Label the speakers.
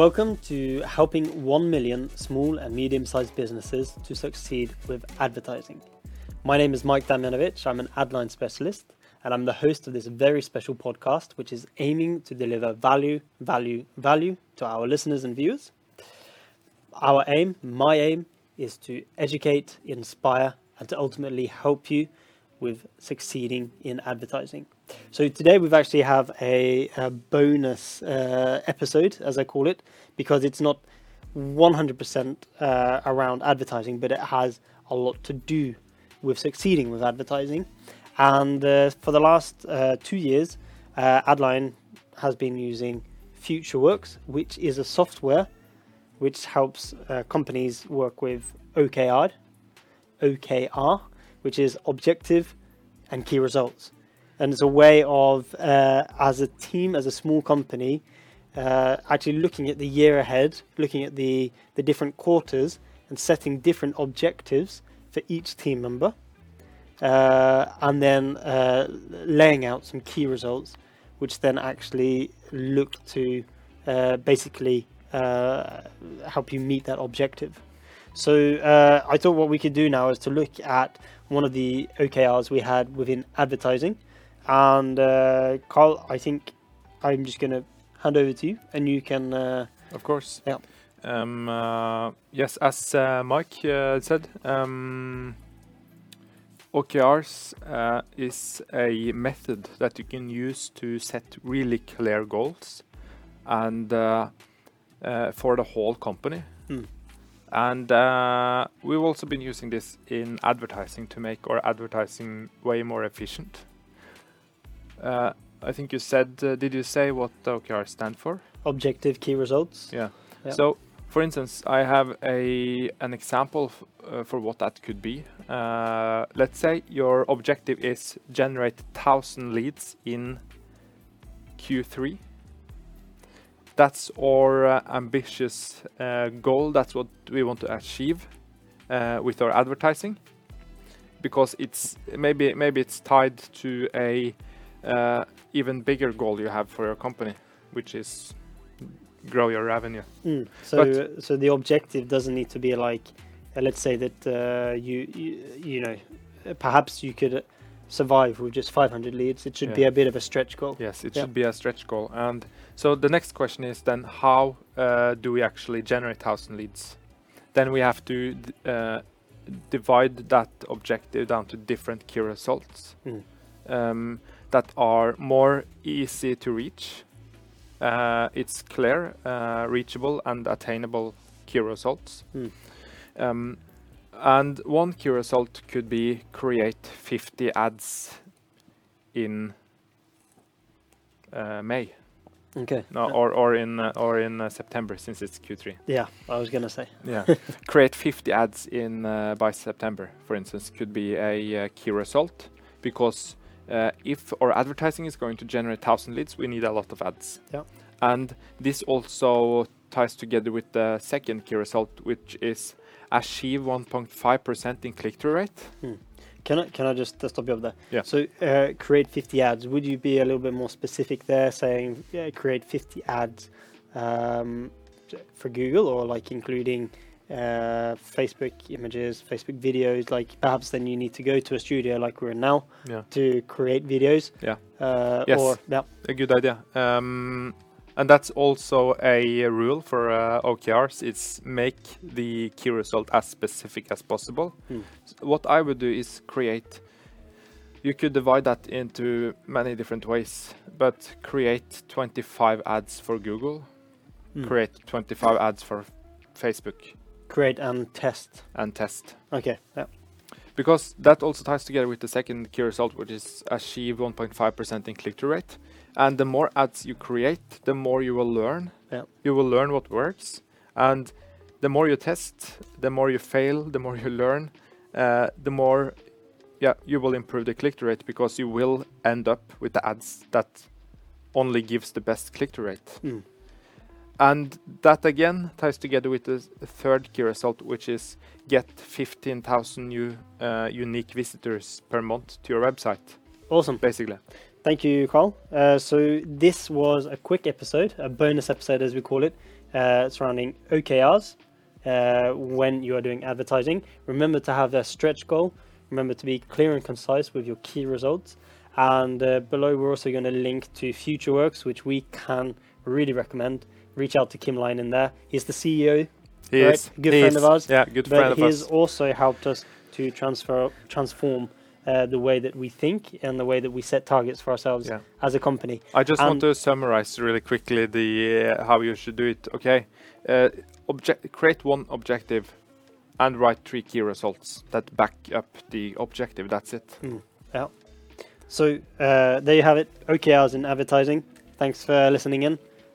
Speaker 1: Welcome to helping 1 million small and medium sized businesses to succeed with advertising. My name is Mike Damjanovic. I'm an Adline specialist and I'm the host of this very special podcast, which is aiming to deliver value, value, value to our listeners and viewers. Our aim, my aim, is to educate, inspire, and to ultimately help you with succeeding in advertising. So today we've actually have a, a bonus uh, episode, as I call it, because it's not 100% uh, around advertising, but it has a lot to do with succeeding with advertising. And uh, for the last uh, two years, uh, Adline has been using FutureWorks, which is a software which helps uh, companies work with OKR, OKR, which is objective and key results. And it's a way of, uh, as a team, as a small company, uh, actually looking at the year ahead, looking at the, the different quarters, and setting different objectives for each team member, uh, and then uh, laying out some key results, which then actually look to uh, basically help you meet that objective. So uh, I thought what we could do now is to look at one of the OKRs we had within advertising. And uh, Carl, I think I'm just going to hand over to you, and you can. Uh,
Speaker 2: of course.
Speaker 1: Yeah.
Speaker 2: Um, uh, yes, as uh, Mike uh, said, um, OKRs is a method that you can use to set really clear goals, and for the whole company.
Speaker 1: Hmm.
Speaker 2: And uh, we've also been using this in advertising to make our advertising way more efficient. Uh, I think you said, uh, did you say what the OKR stand for?
Speaker 1: Objective key results.
Speaker 2: Yeah.
Speaker 1: Yeah.
Speaker 2: So, for instance, I have a an example uh, for what that could be. Uh, let's say your objective is generate thousand leads in Q3 that's our uh, ambitious uh, goal. That's what we want to achieve uh, with our advertising, because it's maybe maybe it's tied to a uh, even bigger goal you have for your company, which is grow your revenue.
Speaker 1: Mm. So,
Speaker 2: But-
Speaker 1: so the objective doesn't need to be like, uh, let's say that uh, you, you, you know, perhaps you could survive with just 500 leads. It should be a bit of a stretch goal.
Speaker 2: Yes, it
Speaker 1: Yeah.
Speaker 2: should be a stretch goal. And so the next question is then how uh, do we actually generate thousand leads? Then we have to uh, divide that objective down to different key results
Speaker 1: Mm.
Speaker 2: um, that are more easy to reach. Uh, it's clear, uh, reachable, and attainable key results.
Speaker 1: Mm.
Speaker 2: Um, and one key result could be create 50 ads in uh, May,
Speaker 1: Okay.
Speaker 2: no,
Speaker 1: Yeah.
Speaker 2: or or in uh, or in uh, September since it's Q3.
Speaker 1: yeah, I was gonna say.
Speaker 2: Yeah, create 50 ads in uh, by September, for instance, could be a uh, key result because uh, if our advertising is going to generate thousand leads, we need a lot of ads.
Speaker 1: Yeah.
Speaker 2: and this also ties together with the second key result, which is achieve 1.5% in click-through rate.
Speaker 1: Can I can I just stop you up there?
Speaker 2: Yeah.
Speaker 1: So uh, create 50 ads. Would you be a little bit more specific there, saying yeah, create 50 ads um, for Google, or like including uh, Facebook images, Facebook videos? Like perhaps then you need to go to a studio like we're in now
Speaker 2: Yeah.
Speaker 1: to create videos.
Speaker 2: Yeah.
Speaker 1: Uh,
Speaker 2: Yes.
Speaker 1: Or yeah.
Speaker 2: A good idea. Um, and that's also a rule for uh, OKRs. It's make the key result as specific as possible.
Speaker 1: Hmm.
Speaker 2: S- What I would do is create. You could divide that into many different ways, but create 25 ads for Google,
Speaker 1: Mm.
Speaker 2: create 25 ads for Facebook,
Speaker 1: Create and test.
Speaker 2: and test.
Speaker 1: Okay. Yeah.
Speaker 2: because that also ties together with the second key result, which is achieve 1.5% in click-through rate. And the more ads you create, the more you will learn.
Speaker 1: Yeah.
Speaker 2: You will learn what works, and the more you test, the more you fail, the more you learn, uh, the more, yeah, you will improve the click-through rate because you will end up with the ads that only gives the best click-through rate.
Speaker 1: Mm.
Speaker 2: And that again ties together with the third key result, which is get 15,000 new uh, unique visitors per month to your website,
Speaker 1: Awesome.
Speaker 2: basically.
Speaker 1: Thank you, Carl. Uh, so this was a quick episode, a bonus episode as we call it, uh, surrounding OKRs uh, when you are doing advertising. Remember to have a stretch goal. Remember to be clear and concise with your key results. And uh, below, we're also going to link to Futureworks, which we can really recommend. Reach out to Kim Leinan there. He's the CEO,
Speaker 2: He
Speaker 1: right?
Speaker 2: is.
Speaker 1: Good
Speaker 2: he
Speaker 1: friend
Speaker 2: is.
Speaker 1: of ours,
Speaker 2: Yeah, good
Speaker 1: but
Speaker 2: friend of
Speaker 1: he has also helped us to transfer transform uh, the way that we think and the way that we set targets for ourselves
Speaker 2: Yeah.
Speaker 1: as a company.
Speaker 2: I just want to summarize really quickly the uh, how you should do it. Okay, uh, object create one objective and write three key results that back up the objective. That's it. Yeah.
Speaker 1: So uh, there you have it. OKRs in advertising. Thanks for listening in,